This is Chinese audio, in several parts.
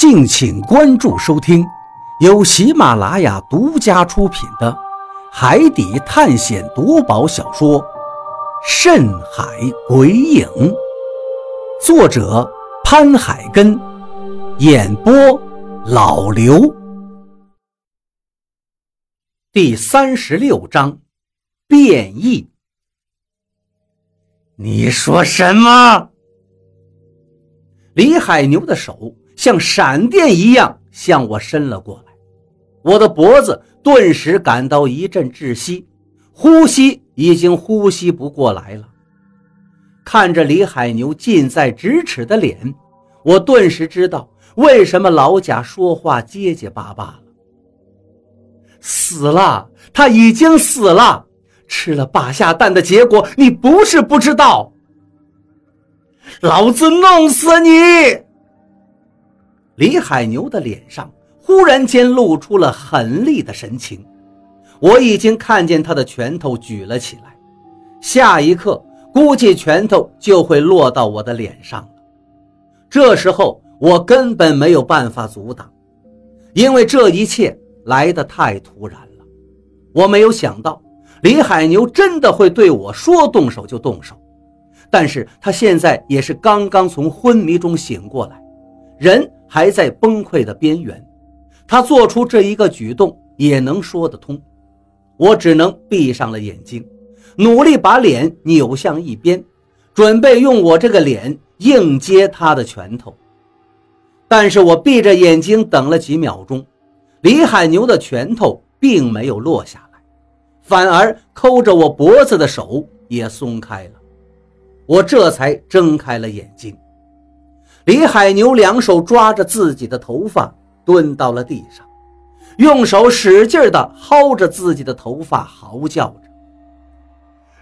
敬请关注收听，由喜马拉雅独家出品的《海底探险夺宝小说》《深海鬼影》，作者潘海根，演播老刘。第三十六章，变异。你说什么？李海牛的手。像闪电一样向我伸了过来，我的脖子顿时感到一阵窒息，呼吸已经呼吸不过来了。看着李海牛近在咫尺的脸，我顿时知道为什么老贾说话结结巴巴了。死了，他已经死了，吃了霸下蛋的结果，你不是不知道。老子弄死你！李海牛的脸上忽然间露出了狠厉的神情，我已经看见他的拳头举了起来，下一刻估计拳头就会落到我的脸上了。这时候我根本没有办法阻挡，因为这一切来得太突然了。我没有想到李海牛真的会对我说动手就动手，但是他现在也是刚刚从昏迷中醒过来，人。还在崩溃的边缘，他做出这一个举动也能说得通。我只能闭上了眼睛，努力把脸扭向一边，准备用我这个脸硬接他的拳头。但是我闭着眼睛等了几秒钟，李海牛的拳头并没有落下来，反而抠着我脖子的手也松开了。我这才睁开了眼睛。李海牛两手抓着自己的头发，蹲到了地上，用手使劲地薅着自己的头发，嚎叫着：“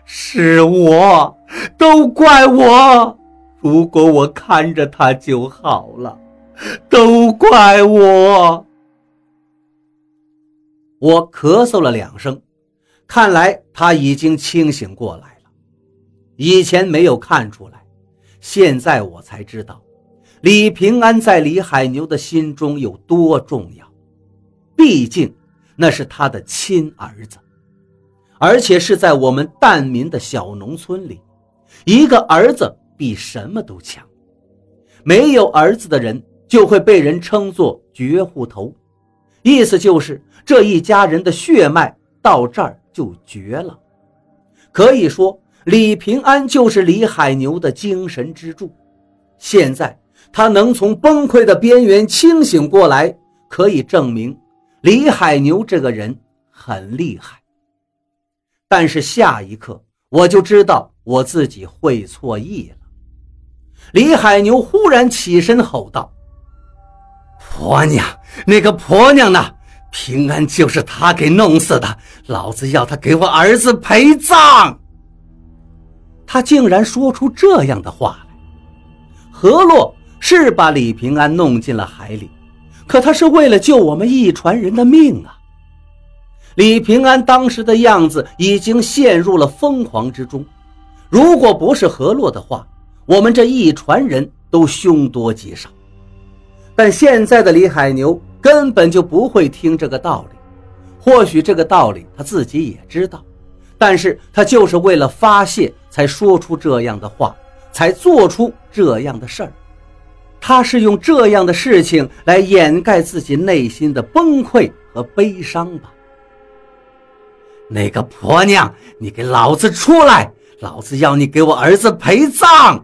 是我，都怪我！如果我看着他就好了，都怪我！”我咳嗽了两声，看来他已经清醒过来了。以前没有看出来，现在我才知道。李平安在李海牛的心中有多重要？毕竟那是他的亲儿子，而且是在我们淡民的小农村里，一个儿子比什么都强。没有儿子的人就会被人称作绝户头，意思就是这一家人的血脉到这儿就绝了。可以说，李平安就是李海牛的精神支柱。现在。他能从崩溃的边缘清醒过来，可以证明李海牛这个人很厉害。但是下一刻，我就知道我自己会错意了。李海牛忽然起身吼道：“婆娘，那个婆娘呢？平安就是他给弄死的，老子要他给我儿子陪葬。”他竟然说出这样的话来，何洛。是把李平安弄进了海里，可他是为了救我们一船人的命啊！李平安当时的样子已经陷入了疯狂之中，如果不是何洛的话，我们这一船人都凶多吉少。但现在的李海牛根本就不会听这个道理，或许这个道理他自己也知道，但是他就是为了发泄才说出这样的话，才做出这样的事儿。他是用这样的事情来掩盖自己内心的崩溃和悲伤吧？那个婆娘，你给老子出来！老子要你给我儿子陪葬！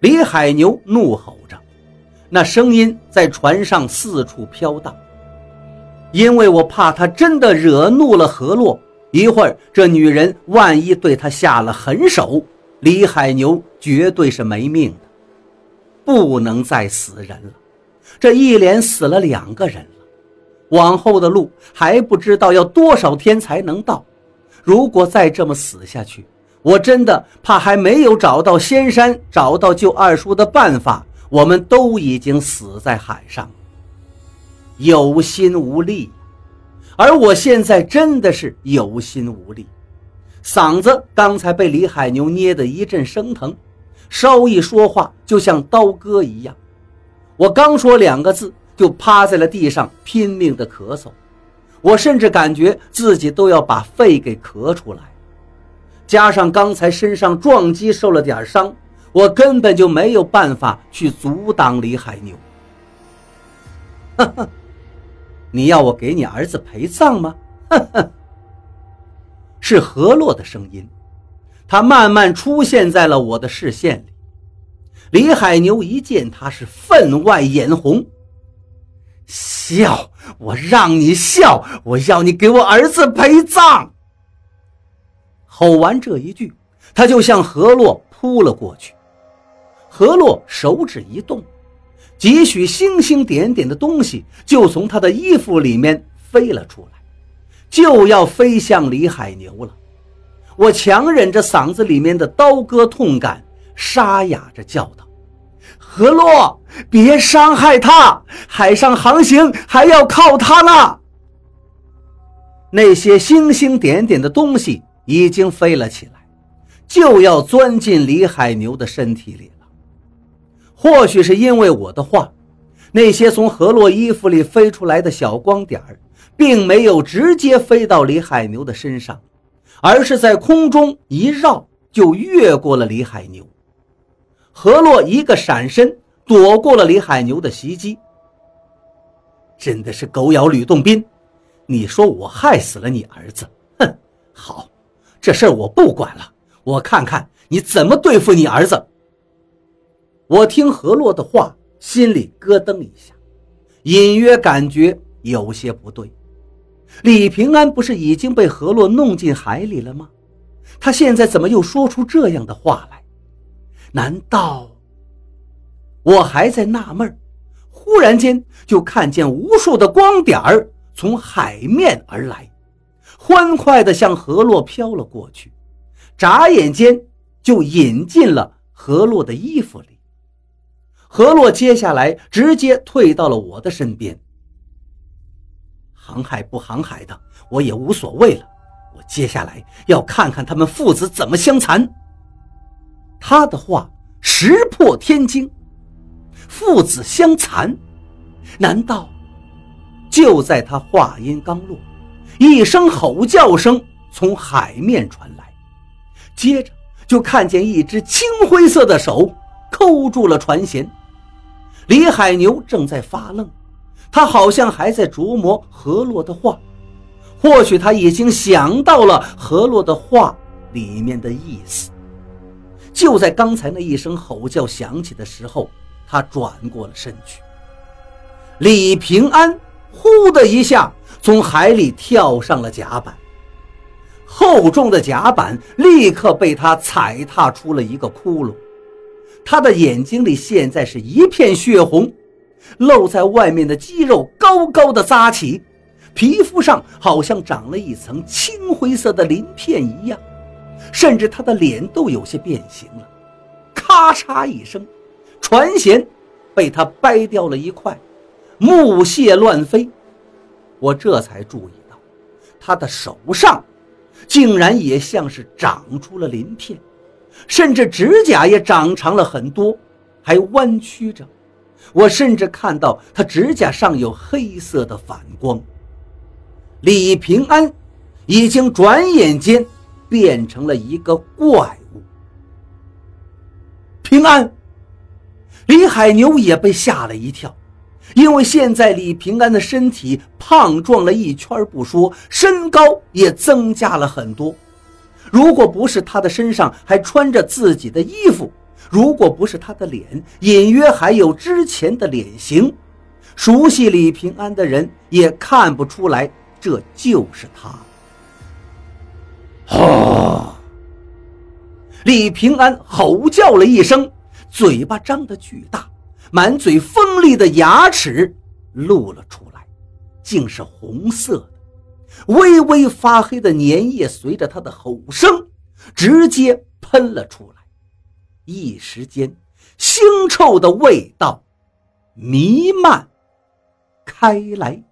李海牛怒吼着，那声音在船上四处飘荡。因为我怕他真的惹怒了何洛，一会儿这女人万一对他下了狠手，李海牛绝对是没命的。不能再死人了，这一连死了两个人了，往后的路还不知道要多少天才能到。如果再这么死下去，我真的怕还没有找到仙山、找到救二叔的办法，我们都已经死在海上，有心无力。而我现在真的是有心无力，嗓子刚才被李海牛捏得一阵生疼。稍一说话，就像刀割一样。我刚说两个字，就趴在了地上拼命的咳嗽，我甚至感觉自己都要把肺给咳出来。加上刚才身上撞击受了点伤，我根本就没有办法去阻挡李海牛。哈哈，你要我给你儿子陪葬吗？哈哈，是何洛的声音，他慢慢出现在了我的视线里。李海牛一见他是分外眼红，笑，我让你笑，我要你给我儿子陪葬。吼完这一句，他就向何洛扑了过去。何洛手指一动，几许星星点点的东西就从他的衣服里面飞了出来，就要飞向李海牛了。我强忍着嗓子里面的刀割痛感，沙哑着叫道：“何洛，别伤害他！海上航行还要靠他呢。”那些星星点点的东西。已经飞了起来，就要钻进李海牛的身体里了。或许是因为我的话，那些从河洛衣服里飞出来的小光点儿，并没有直接飞到李海牛的身上，而是在空中一绕，就越过了李海牛。何洛一个闪身，躲过了李海牛的袭击。真的是狗咬吕洞宾！你说我害死了你儿子，哼，好。这事儿我不管了，我看看你怎么对付你儿子。我听何洛的话，心里咯噔一下，隐约感觉有些不对。李平安不是已经被何洛弄进海里了吗？他现在怎么又说出这样的话来？难道……我还在纳闷忽然间就看见无数的光点儿从海面而来。欢快地向河洛飘了过去，眨眼间就引进了河洛的衣服里。河洛接下来直接退到了我的身边。航海不航海的我也无所谓了，我接下来要看看他们父子怎么相残。他的话石破天惊，父子相残？难道就在他话音刚落？一声吼叫声从海面传来，接着就看见一只青灰色的手扣住了船舷。李海牛正在发愣，他好像还在琢磨何洛的话，或许他已经想到了何洛的话里面的意思。就在刚才那一声吼叫响起的时候，他转过了身去。李平安呼的一下。从海里跳上了甲板，厚重的甲板立刻被他踩踏出了一个窟窿。他的眼睛里现在是一片血红，露在外面的肌肉高高的扎起，皮肤上好像长了一层青灰色的鳞片一样，甚至他的脸都有些变形了。咔嚓一声，船舷被他掰掉了一块，木屑乱飞。我这才注意到，他的手上竟然也像是长出了鳞片，甚至指甲也长长了很多，还弯曲着。我甚至看到他指甲上有黑色的反光。李平安已经转眼间变成了一个怪物。平安，李海牛也被吓了一跳。因为现在李平安的身体胖壮了一圈不说，身高也增加了很多。如果不是他的身上还穿着自己的衣服，如果不是他的脸隐约还有之前的脸型，熟悉李平安的人也看不出来这就是他。啊！李平安吼叫了一声，嘴巴张得巨大。满嘴锋利的牙齿露了出来，竟是红色的，微微发黑的粘液随着他的吼声直接喷了出来，一时间腥臭的味道弥漫开来。